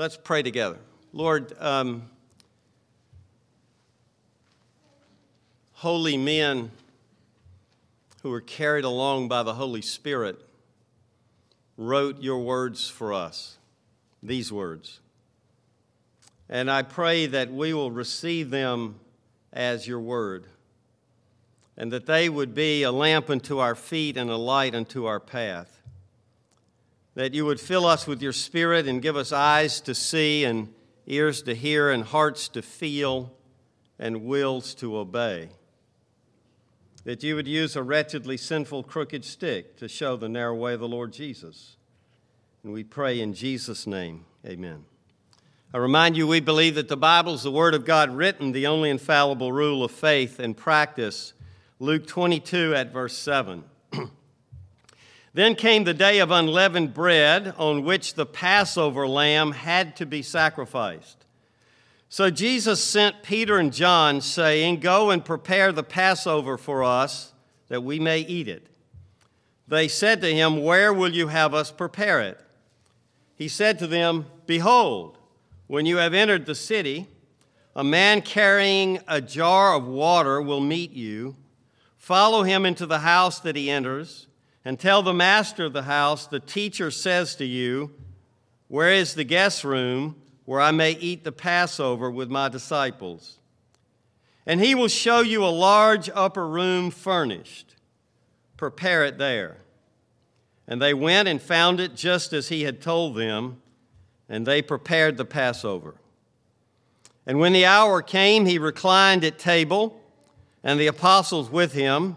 Let's pray together. Lord, um, holy men who were carried along by the Holy Spirit wrote your words for us, these words. And I pray that we will receive them as your word, and that they would be a lamp unto our feet and a light unto our path. That you would fill us with your spirit and give us eyes to see and ears to hear and hearts to feel and wills to obey that you would use a wretchedly sinful, crooked stick to show the narrow way of the Lord Jesus. And we pray in Jesus' name, amen. I remind you, we believe that the Bible is the Word of God written, the only infallible rule of faith and practice. Luke 22 at verse 7. then came the day of unleavened bread on which the Passover lamb had to be sacrificed. So Jesus sent Peter and John, saying, Go and prepare the Passover for us, that we may eat it. They said to him, Where will you have us prepare it? He said to them, Behold, when you have entered the city, a man carrying a jar of water will meet you. Follow him into the house that he enters, and tell the master of the house, The teacher says to you, Where is the guest room? where I may eat the Passover with my disciples. And he will show you a large upper room furnished. Prepare it there. And they went and found it just as he had told them, and they prepared the Passover. And when the hour came, he reclined at table, and the apostles with him.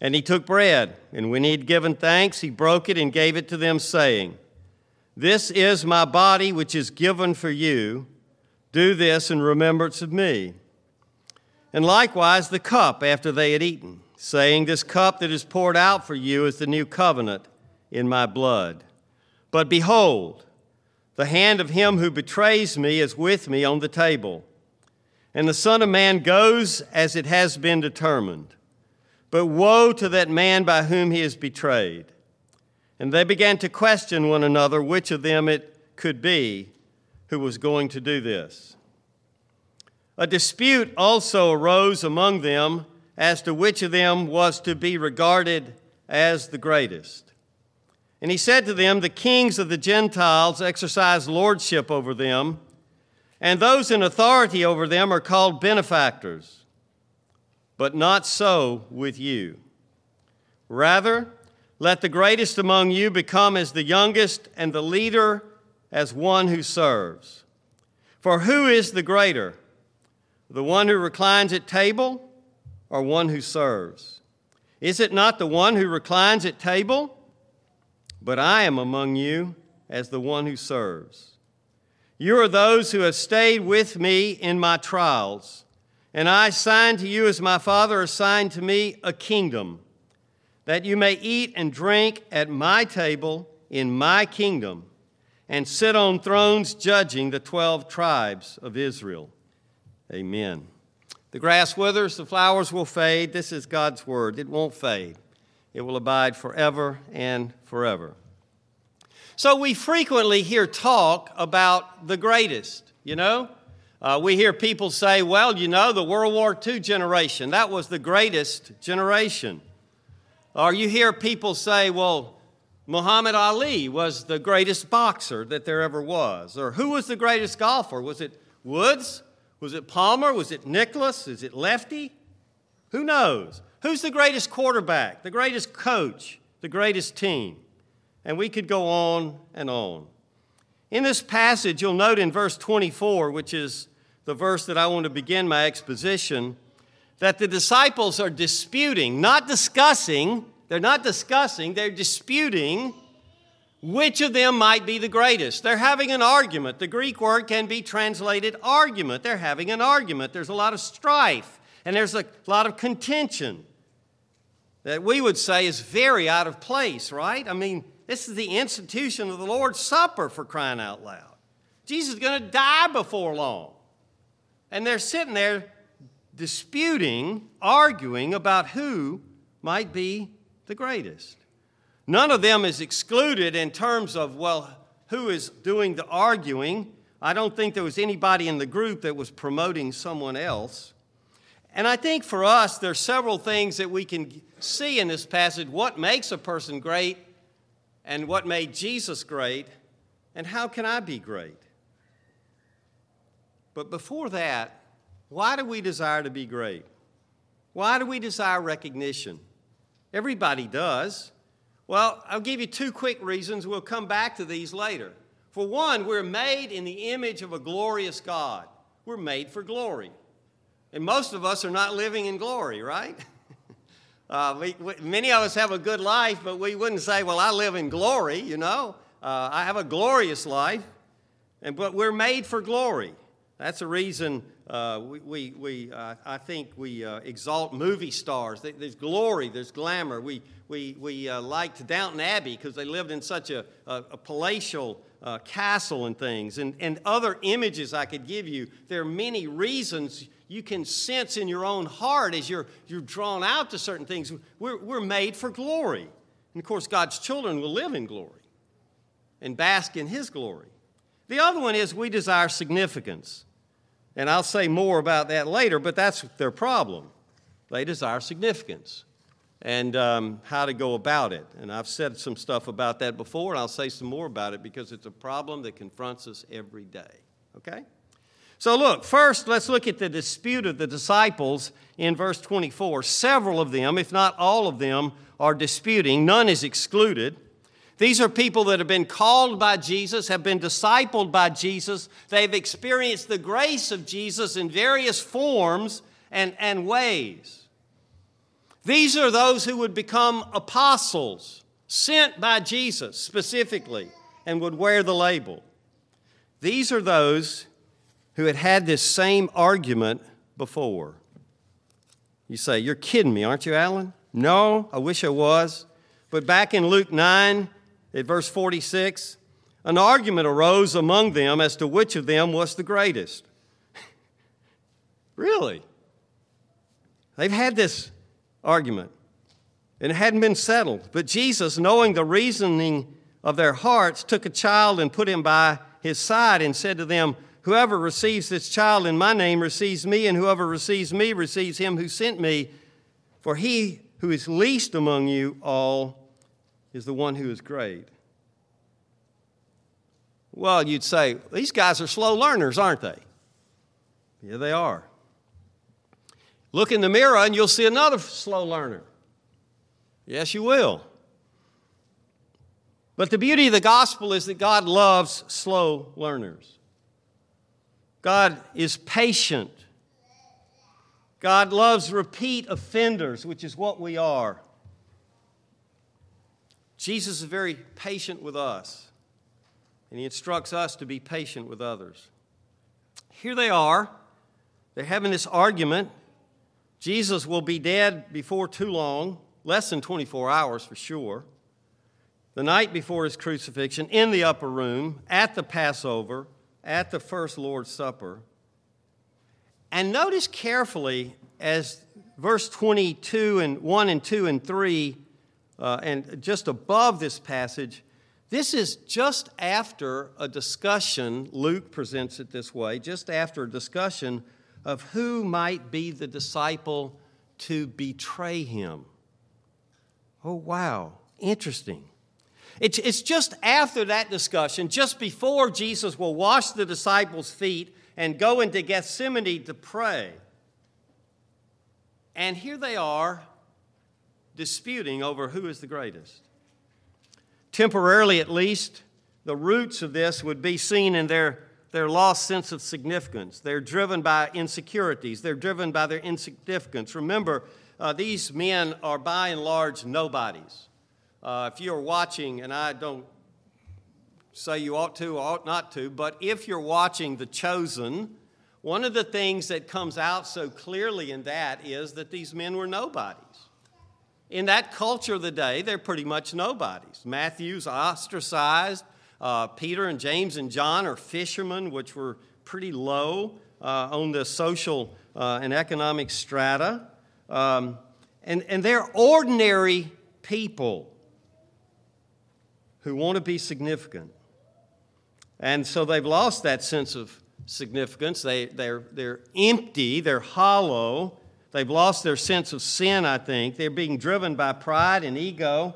And he took bread, and when he had given thanks, he broke it and gave it to them, saying, This is my body, which is given for you. Do this in remembrance of me. And likewise the cup after they had eaten, saying, This cup that is poured out for you is the new covenant in my blood. But behold, the hand of him who betrays me is with me on the table. And the Son of Man goes as it has been determined. But woe to that man by whom he is betrayed. And they began to question one another which of them it could be who was going to do this. A dispute also arose among them as to which of them was to be regarded as the greatest. And he said to them, The kings of the Gentiles exercise lordship over them, and those in authority over them are called benefactors. But not so with you. Rather, let the greatest among you become as the youngest, and the leader as one who serves. For who is the greater, the one who reclines at table or one who serves? Is it not the one who reclines at table? But I am among you as the one who serves. You are those who have stayed with me in my trials, and I assign to you, as my Father assigned to me, a kingdom, that you may eat and drink at my table in my kingdom and sit on thrones judging the 12 tribes of Israel. Amen. The grass withers, the flowers will fade. This is God's word. It won't fade, it will abide forever and forever. So we frequently hear talk about the greatest, you know? Uh, we hear people say, well, you know, the World War II generation, that was the greatest generation. Or you hear people say, well, Muhammad Ali was the greatest boxer that there ever was. Or who was the greatest golfer? Was it Woods? Was it Palmer? Was it Nicklaus? Is it Lefty? Who knows? Who's the greatest quarterback, the greatest coach, the greatest team? And we could go on and on. In this passage, you'll note in verse 24, which is the verse that I want to begin my exposition, that the disciples are disputing, not discussing, they're not discussing, they're disputing which of them might be the greatest. They're having an argument. The Greek word can be translated argument. They're having an argument. There's a lot of strife and there's a lot of contention that we would say is very out of place, right? I mean, this is the institution of the Lord's Supper for crying out loud. Jesus is going to die before long. And they're sitting there disputing, arguing about who might be the greatest. None of them is excluded in terms of, well, who is doing the arguing. I don't think there was anybody in the group that was promoting someone else. And I think for us, there's several things that we can see in this passage what makes a person great and what made Jesus great, and how can I be great? But before that, why do we desire to be great? Why do we desire recognition? Everybody does. Well, I'll give you two quick reasons. We'll come back to these later. For one, we're made in the image of a glorious God. We're made for glory. And most of us are not living in glory, right? uh, we, we, many of us have a good life, but we wouldn't say, well, I live in glory, you know. Uh, I have a glorious life, and, but we're made for glory. That's the reason uh, we, we, uh, I think we uh, exalt movie stars. There's glory, there's glamour. We, we, we uh, liked Downton Abbey because they lived in such a, a, a palatial uh, castle and things. And, and other images I could give you. There are many reasons you can sense in your own heart as you're, you're drawn out to certain things. We're, we're made for glory. And of course, God's children will live in glory and bask in His glory. The other one is we desire significance. And I'll say more about that later, but that's their problem. They desire significance and um, how to go about it. And I've said some stuff about that before, and I'll say some more about it because it's a problem that confronts us every day. Okay? So, look, first, let's look at the dispute of the disciples in verse 24. Several of them, if not all of them, are disputing. None is excluded. These are people that have been called by Jesus, have been discipled by Jesus. They've experienced the grace of Jesus in various forms and, and ways. These are those who would become apostles, sent by Jesus specifically, and would wear the label. These are those who had had this same argument before. You say, You're kidding me, aren't you, Alan? No, I wish I was. But back in Luke 9, at verse 46, an argument arose among them as to which of them was the greatest. really? They've had this argument, and it hadn't been settled. But Jesus, knowing the reasoning of their hearts, took a child and put him by his side and said to them, Whoever receives this child in my name receives me, and whoever receives me receives him who sent me. For he who is least among you all is the one who is great. Well, you'd say, these guys are slow learners, aren't they? Yeah, they are. Look in the mirror and you'll see another slow learner. Yes, you will. But the beauty of the gospel is that God loves slow learners. God is patient. God loves repeat offenders, which is what we are. Jesus is very patient with us, and he instructs us to be patient with others. Here they are. They're having this argument. Jesus will be dead before too long, less than 24 hours for sure. The night before his crucifixion, in the upper room, at the Passover at the first Lord's Supper. And notice carefully as verse 22 and 1 and 2 and 3, uh, and just above this passage, this is just after a discussion, Luke presents it this way, just after a discussion of who might be the disciple to betray him. Oh, wow, interesting. It's, it's just after that discussion, just before Jesus will wash the disciples' feet and go into Gethsemane to pray. And here they are disputing over who is the greatest. Temporarily, at least, the roots of this would be seen in their, their lost sense of significance. They're driven by insecurities, they're driven by their insignificance. Remember, uh, these men are by and large nobodies. Uh, if you're watching, and I don't say you ought to or ought not to, but if you're watching The Chosen, one of the things that comes out so clearly in that is that these men were nobodies. In that culture of the day, they're pretty much nobodies. Matthew's ostracized. Uh, Peter and James and John are fishermen, which were pretty low uh, on the social uh, and economic strata. Um, and, and they're ordinary people who want to be significant. And so they've lost that sense of significance. They, they're, they're empty, they're hollow. They've lost their sense of sin, I think. They're being driven by pride and ego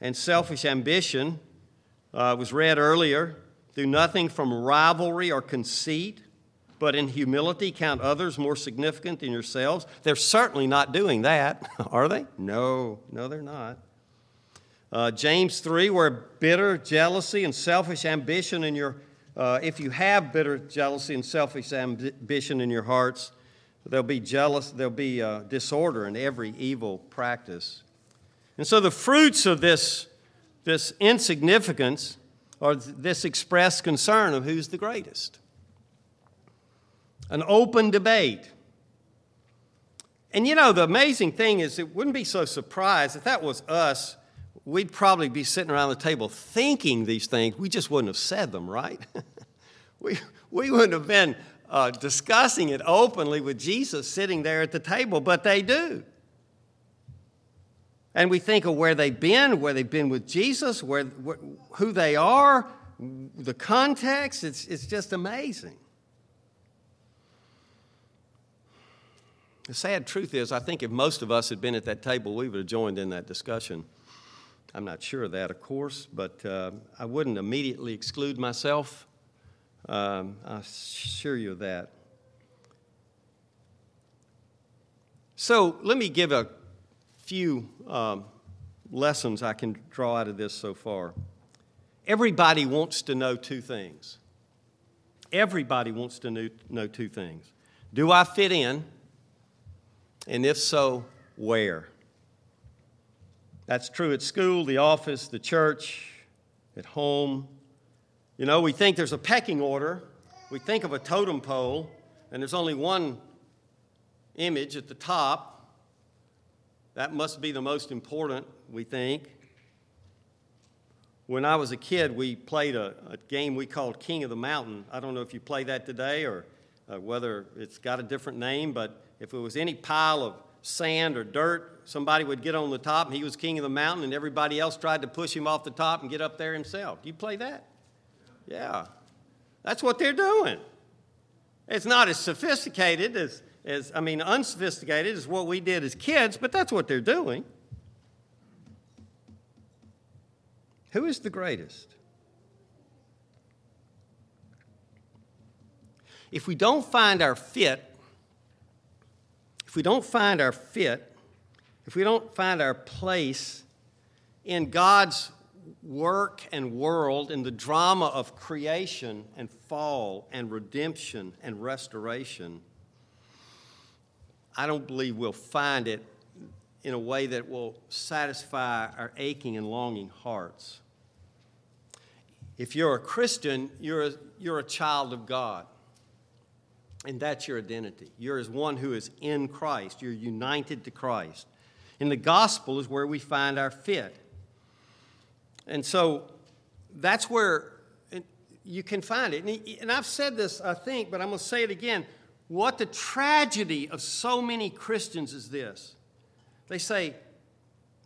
and selfish ambition. Uh, was read earlier. Do nothing from rivalry or conceit, but in humility count others more significant than yourselves. They're certainly not doing that, are they? No, no, they're not. Uh, James 3, where bitter jealousy and selfish ambition in your, uh, if you have bitter jealousy and selfish ambition in your hearts, there'll be jealous, there'll be uh, disorder in every evil practice. And so the fruits of this, this insignificance or this expressed concern of who's the greatest. An open debate. And you know, the amazing thing is, it wouldn't be so surprised if that was us we'd probably be sitting around the table thinking these things. We just wouldn't have said them, right? we, we wouldn't have been uh, discussing it openly with Jesus sitting there at the table, but they do. And we think of where they've been, where they've been with Jesus, where, where who they are, the context. It's, it's just amazing. The sad truth is, I think if most of us had been at that table, we would have joined in that discussion. I'm not sure of that, of course, but uh, I wouldn't immediately exclude myself. Um, I assure you of that. So let me give a few um, lessons I can draw out of this so far. Everybody wants to know two things. Everybody wants to know, know two things. Do I fit in? And if so, where? That's true at school, the office, the church, at home. You know, we think there's a pecking order. We think of a totem pole, and there's only one image at the top. That must be the most important, we think. When I was a kid, we played a, a game we called King of the Mountain. I don't know if you play that today or uh, whether it's got a different name, but if it was any pile of sand or dirt, somebody would get on the top and he was king of the mountain, and everybody else tried to push him off the top and get up there himself. Do you play that? Yeah. That's what they're doing. It's not as sophisticated as, as I mean, unsophisticated as what we did as kids, but that's what they're doing. Who is the greatest? If we don't find our fit if we don't find our fit, if we don't find our place in God's work and world, in the drama of creation and fall and redemption and restoration, I don't believe we'll find it in a way that will satisfy our aching and longing hearts. If you're a Christian, you're a, you're a child of God. And that's your identity. You're as one who is in Christ. You're united to Christ. And the gospel is where we find our fit. And so that's where you can find it. And I've said this, I think, but I'm going to say it again. What the tragedy of so many Christians is this they say,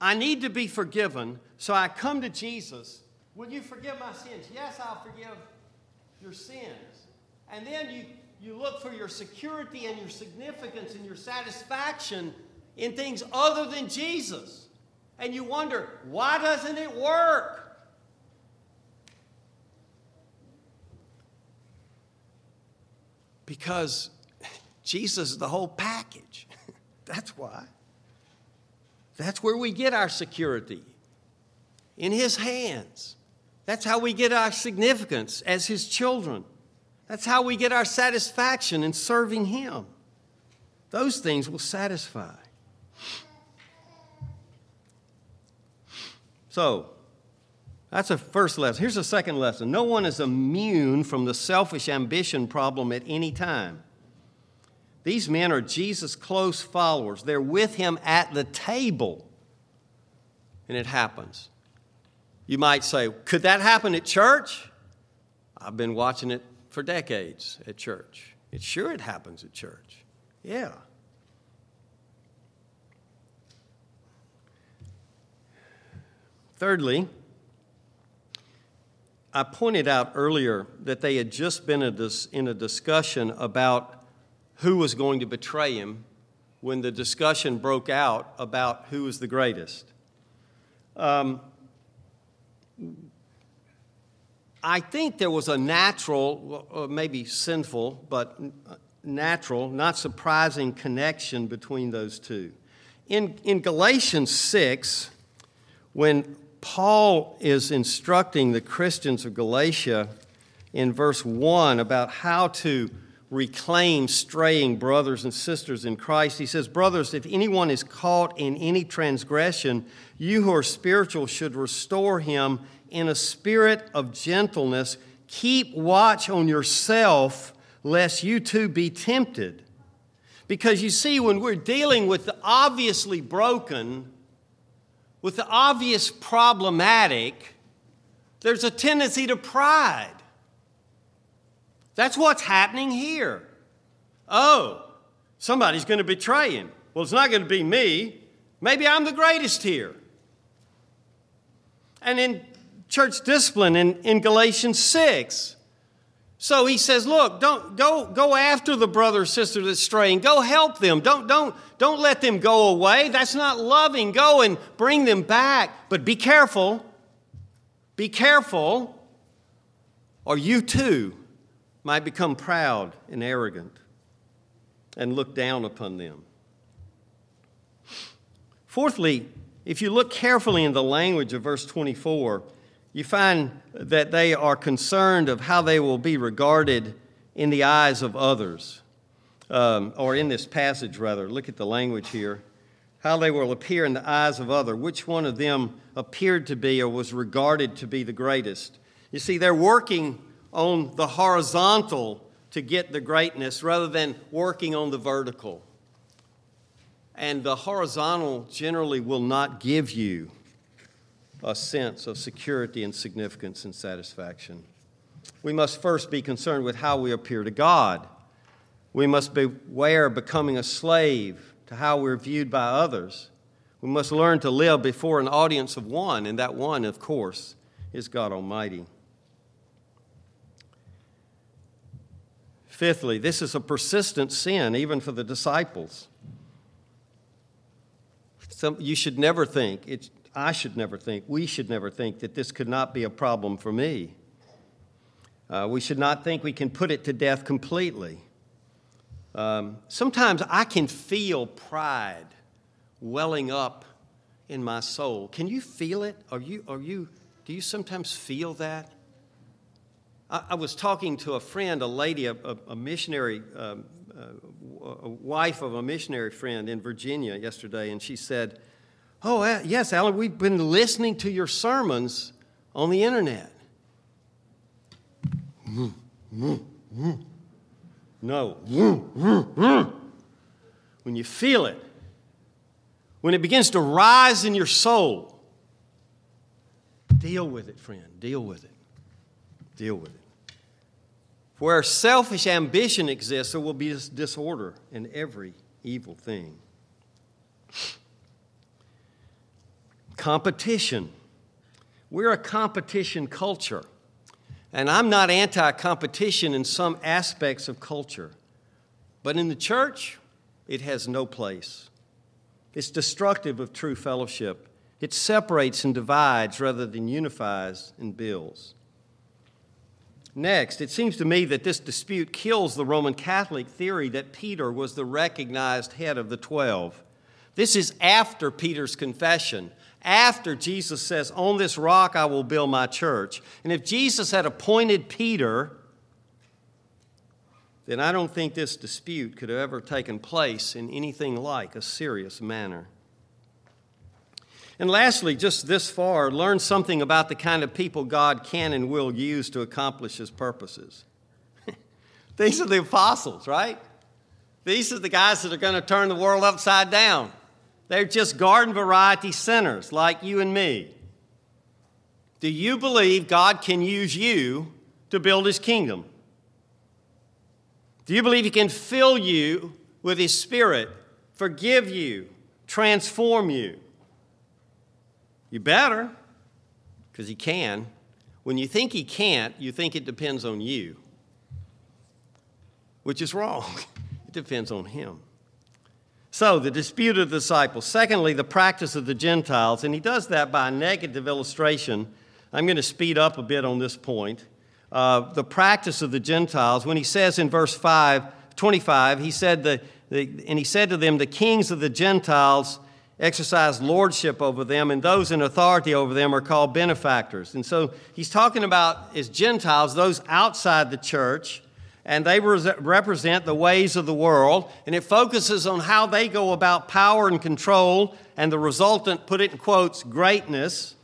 I need to be forgiven, so I come to Jesus. Will you forgive my sins? Yes, I'll forgive your sins. And then you you look for your security and your significance and your satisfaction in things other than Jesus. And you wonder, why doesn't it work? Because Jesus is the whole package. That's why. That's where we get our security in His hands. That's how we get our significance as His children. That's how we get our satisfaction in serving Him. Those things will satisfy. So, That's a first lesson. Here's a second lesson no one is immune from the selfish ambition problem at any time. These men are Jesus' close followers. They're with him at the table, and it happens. You might say, could that happen at church? I've been watching it for decades at church. It sure it happens at church. Yeah. Thirdly, I pointed out earlier that they had just been in a discussion about who was going to betray him when the discussion broke out about who was the greatest. Um, I think there was a natural, or maybe sinful, but natural, not surprising connection between those two. In, in Galatians 6, when Paul is instructing the Christians of Galatia in verse 1 about how to reclaim straying brothers and sisters in Christ. He says, Brothers, if anyone is caught in any transgression, you who are spiritual should restore him in a spirit of gentleness. Keep watch on yourself, lest you too be tempted. Because you see, when we're dealing with the obviously broken, with the obvious problematic, there's a tendency to pride. That's what's happening here. Oh, somebody's going to betray him. Well, it's not going to be me. Maybe I'm the greatest here. And in church discipline in, in Galatians 6, so he says, look, don't go, go after the brother or sister that's straying. Go help them. Don't, don't, don't let them go away. That's not loving. Go and bring them back. But be careful. Be careful, or you too might become proud and arrogant and look down upon them. Fourthly, if you look carefully in the language of verse 24, you find that they are concerned of how they will be regarded in the eyes of others. Um, or in this passage, rather, look at the language here. How they will appear in the eyes of others. Which one of them appeared to be or was regarded to be the greatest? You see, they're working on the horizontal to get the greatness rather than working on the vertical. And the horizontal generally will not give you a sense of security and significance and satisfaction. We must first be concerned with how we appear to God. We must beware of becoming a slave to how we're viewed by others. We must learn to live before an audience of one, and that one, of course, is God Almighty. Fifthly, this is a persistent sin, even for the disciples. Some, you should never think, it, I should never think, we should never think that this could not be a problem for me. Uh, we should not think we can put it to death completely. Um, sometimes I can feel pride welling up in my soul. Can you feel it? Are you, are you, do you sometimes feel that? I, I was talking to a friend, a lady, a, a, a missionary, um, uh, a wife of a missionary friend in Virginia yesterday, and she said, Oh, uh, yes, Alan, we've been listening to your sermons on the internet. No. When you feel it, when it begins to rise in your soul, deal with it, friend. Deal with it. Deal with it. Where selfish ambition exists, there will be disorder in every evil thing. Competition. We're a competition culture. And I'm not anti competition in some aspects of culture. But in the church, it has no place. It's destructive of true fellowship. It separates and divides rather than unifies and builds. Next, it seems to me that this dispute kills the Roman Catholic theory that Peter was the recognized head of the twelve. This is after Peter's confession, after Jesus says, On this rock I will build my church. And if Jesus had appointed Peter, then I don't think this dispute could have ever taken place in anything like a serious manner. And lastly, just this far, learn something about the kind of people God can and will use to accomplish his purposes. These are the apostles, right? These are the guys that are going to turn the world upside down. They're just garden variety sinners like you and me. Do you believe God can use you to build his kingdom? Do you believe he can fill you with his spirit, forgive you, transform you? You better, because he can. When you think he can't, you think it depends on you, which is wrong. it depends on him. So, the dispute of the disciples. Secondly, the practice of the Gentiles, and he does that by a negative illustration. I'm going to speed up a bit on this point. Uh, the practice of the Gentiles, when he says in verse 5, 25, he said, the, the, and he said to them, The kings of the Gentiles exercise lordship over them, and those in authority over them are called benefactors. And so he's talking about as Gentiles, those outside the church, and they represent the ways of the world, and it focuses on how they go about power and control and the resultant, put it in quotes, greatness.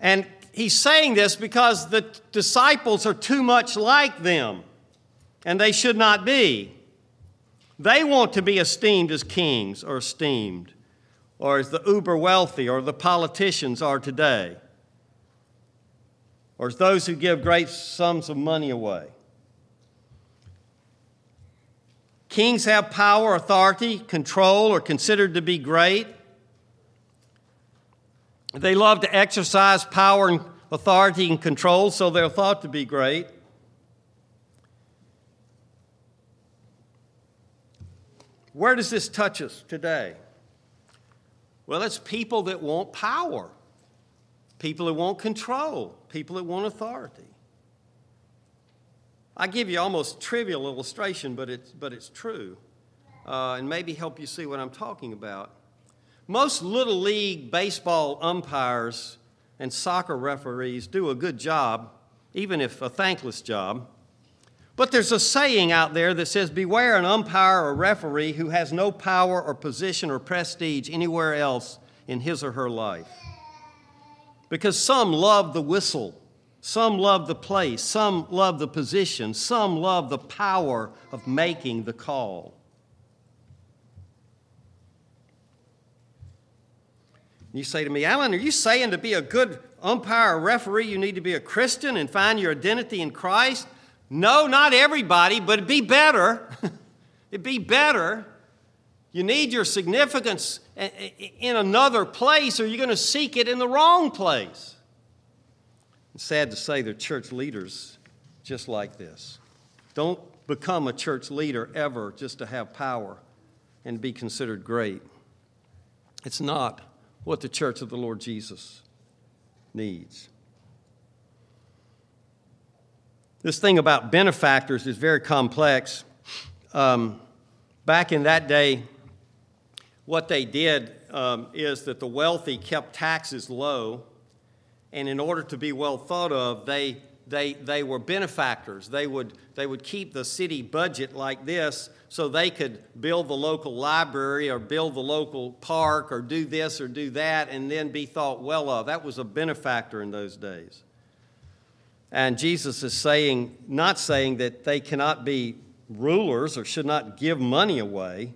And he's saying this because the disciples are too much like them, and they should not be. They want to be esteemed as kings or esteemed, or as the uber wealthy or the politicians are today, or as those who give great sums of money away. Kings have power, authority, control, are considered to be great. They love to exercise power and authority and control, so they're thought to be great. Where does this touch us today? Well, it's people that want power, people that want control, people that want authority. I give you almost trivial illustration, but it's, but it's true, uh, and maybe help you see what I'm talking about. Most little league baseball umpires and soccer referees do a good job, even if a thankless job. But there's a saying out there that says, Beware an umpire or referee who has no power or position or prestige anywhere else in his or her life. Because some love the whistle, some love the place, some love the position, some love the power of making the call. You say to me, Alan, are you saying to be a good umpire or referee, you need to be a Christian and find your identity in Christ? No, not everybody, but it'd be better. it'd be better. You need your significance in another place, or you're going to seek it in the wrong place. It's sad to say they're church leaders just like this. Don't become a church leader ever just to have power and be considered great. It's not what the church of the Lord Jesus needs. This thing about benefactors is very complex. Um, back in that day, what they did um, is that the wealthy kept taxes low, and in order to be well thought of, they, they, they were benefactors. They would, they would keep the city budget like this so they could build the local library or build the local park or do this or do that and then be thought well of. That was a benefactor in those days. And Jesus is saying, not saying that they cannot be rulers or should not give money away.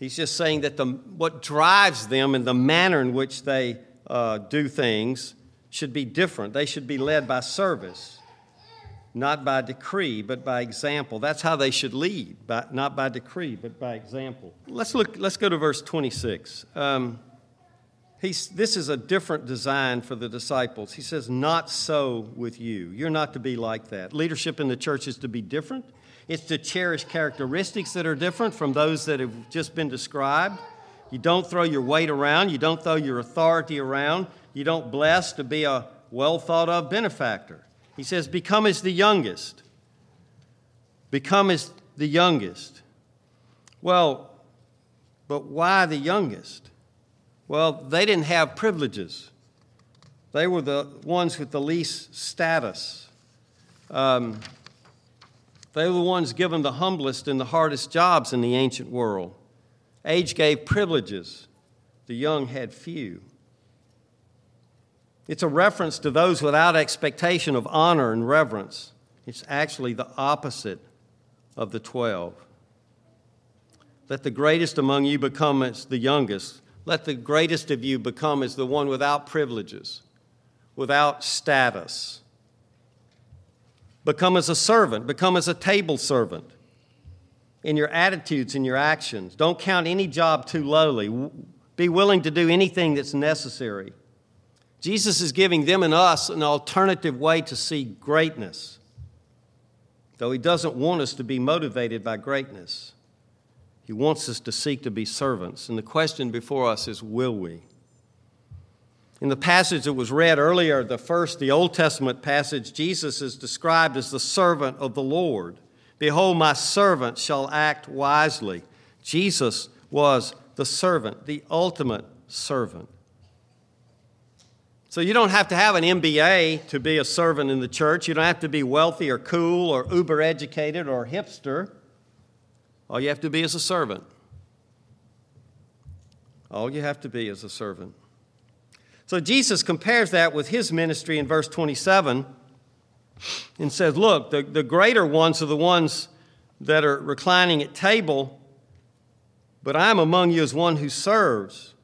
He's just saying that the, what drives them and the manner in which they uh, do things should be different. They should be led by service, not by decree, but by example. That's how they should lead, by, not by decree, but by example. Let's look. Let's go to verse 26. Um, He's, this is a different design for the disciples. He says, Not so with you. You're not to be like that. Leadership in the church is to be different, it's to cherish characteristics that are different from those that have just been described. You don't throw your weight around, you don't throw your authority around, you don't bless to be a well thought of benefactor. He says, Become as the youngest. Become as the youngest. Well, but why the youngest? Well, they didn't have privileges. They were the ones with the least status. Um, they were the ones given the humblest and the hardest jobs in the ancient world. Age gave privileges the young had few. It's a reference to those without expectation of honor and reverence. It's actually the opposite of the twelve. Let the greatest among you become as the youngest. Let the greatest of you become as the one without privileges, without status. Become as a servant, become as a table servant in your attitudes and your actions. Don't count any job too lowly. Be willing to do anything that's necessary. Jesus is giving them and us an alternative way to see greatness, though He doesn't want us to be motivated by greatness. He wants us to seek to be servants. And the question before us is will we? In the passage that was read earlier, the first, the Old Testament passage, Jesus is described as the servant of the Lord. Behold, my servant shall act wisely. Jesus was the servant, the ultimate servant. So you don't have to have an MBA to be a servant in the church. You don't have to be wealthy or cool or uber educated or hipster. All you have to be is a servant. All you have to be is a servant. So Jesus compares that with his ministry in verse 27 and says, Look, the, the greater ones are the ones that are reclining at table, but I'm among you as one who serves.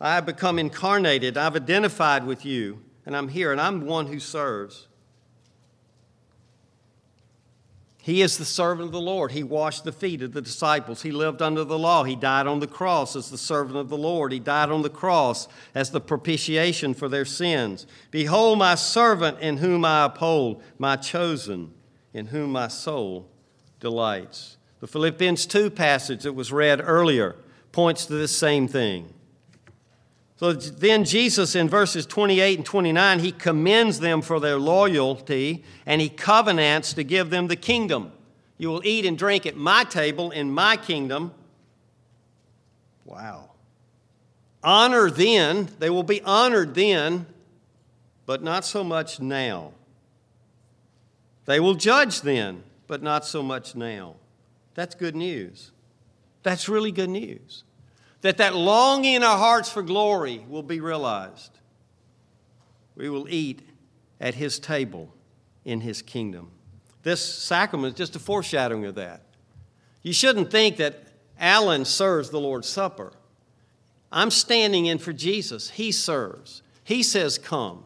I have become incarnated. I've identified with you, and I'm here, and I'm one who serves. He is the servant of the Lord. He washed the feet of the disciples. He lived under the law. He died on the cross as the servant of the Lord. He died on the cross as the propitiation for their sins. Behold, my servant in whom I uphold, my chosen, in whom my soul delights. The Philippians 2 passage that was read earlier points to this same thing. So then, Jesus in verses 28 and 29, he commends them for their loyalty and he covenants to give them the kingdom. You will eat and drink at my table in my kingdom. Wow. Honor then, they will be honored then, but not so much now. They will judge then, but not so much now. That's good news. That's really good news that that longing in our hearts for glory will be realized. We will eat at his table in his kingdom. This sacrament is just a foreshadowing of that. You shouldn't think that Alan serves the Lord's Supper. I'm standing in for Jesus. He serves. He says, Come.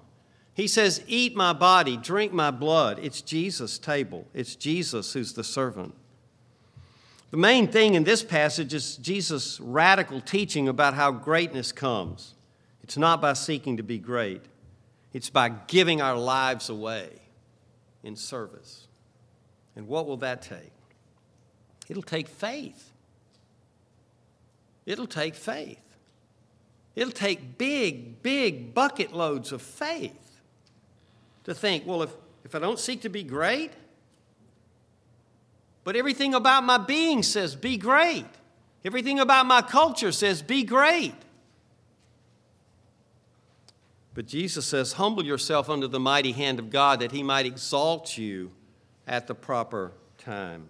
He says, Eat my body, drink my blood. It's Jesus' table. It's Jesus who's the servant. The main thing in this passage is Jesus' radical teaching about how greatness comes. It's not by seeking to be great, it's by giving our lives away in service. And what will that take? It'll take faith. It'll take faith. It'll take big, big bucket loads of faith to think, well, if, if I don't seek to be great, but everything about my being says, be great. Everything about my culture says, be great. But Jesus says, humble yourself under the mighty hand of God that he might exalt you at the proper time.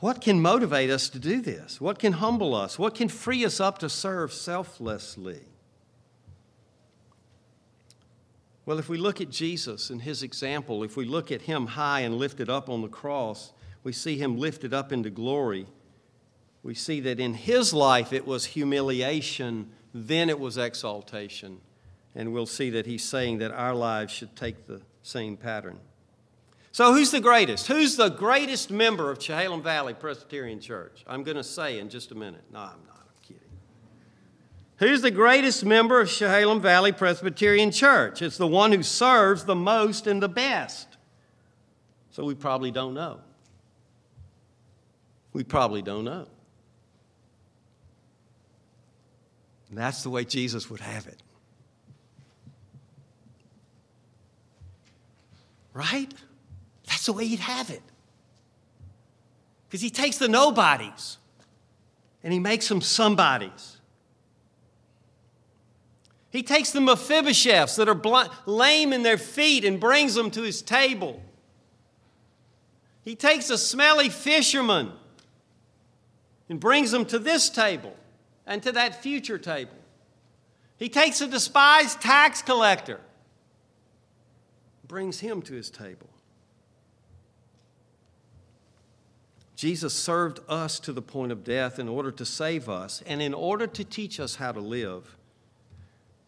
What can motivate us to do this? What can humble us? What can free us up to serve selflessly? Well, if we look at Jesus and his example, if we look at him high and lifted up on the cross, we see him lifted up into glory. We see that in his life it was humiliation, then it was exaltation. And we'll see that he's saying that our lives should take the same pattern. So, who's the greatest? Who's the greatest member of Chehalem Valley Presbyterian Church? I'm going to say in just a minute. No, I'm. Who's the greatest member of Chehalem Valley Presbyterian Church? It's the one who serves the most and the best. So we probably don't know. We probably don't know. And that's the way Jesus would have it. Right? That's the way he'd have it. Because he takes the nobodies and he makes them somebodies. He takes the Mephibosheths that are blind, lame in their feet and brings them to his table. He takes a smelly fisherman and brings them to this table. and to that future table. He takes a despised tax collector, brings him to his table. Jesus served us to the point of death in order to save us and in order to teach us how to live.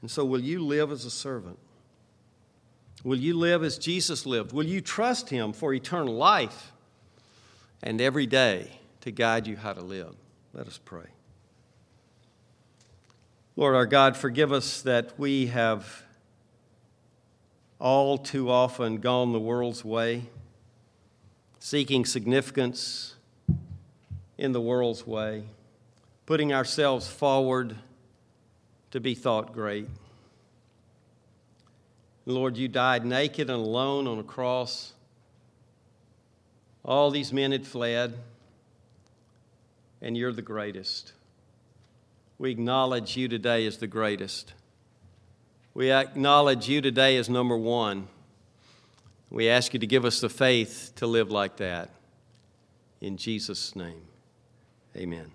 And so, will you live as a servant? Will you live as Jesus lived? Will you trust him for eternal life and every day to guide you how to live? Let us pray. Lord our God, forgive us that we have all too often gone the world's way, seeking significance in the world's way, putting ourselves forward to be thought great. Lord, you died naked and alone on a cross. All these men had fled, and you're the greatest. We acknowledge you today as the greatest. We acknowledge you today as number one. We ask you to give us the faith to live like that. In Jesus' name, amen.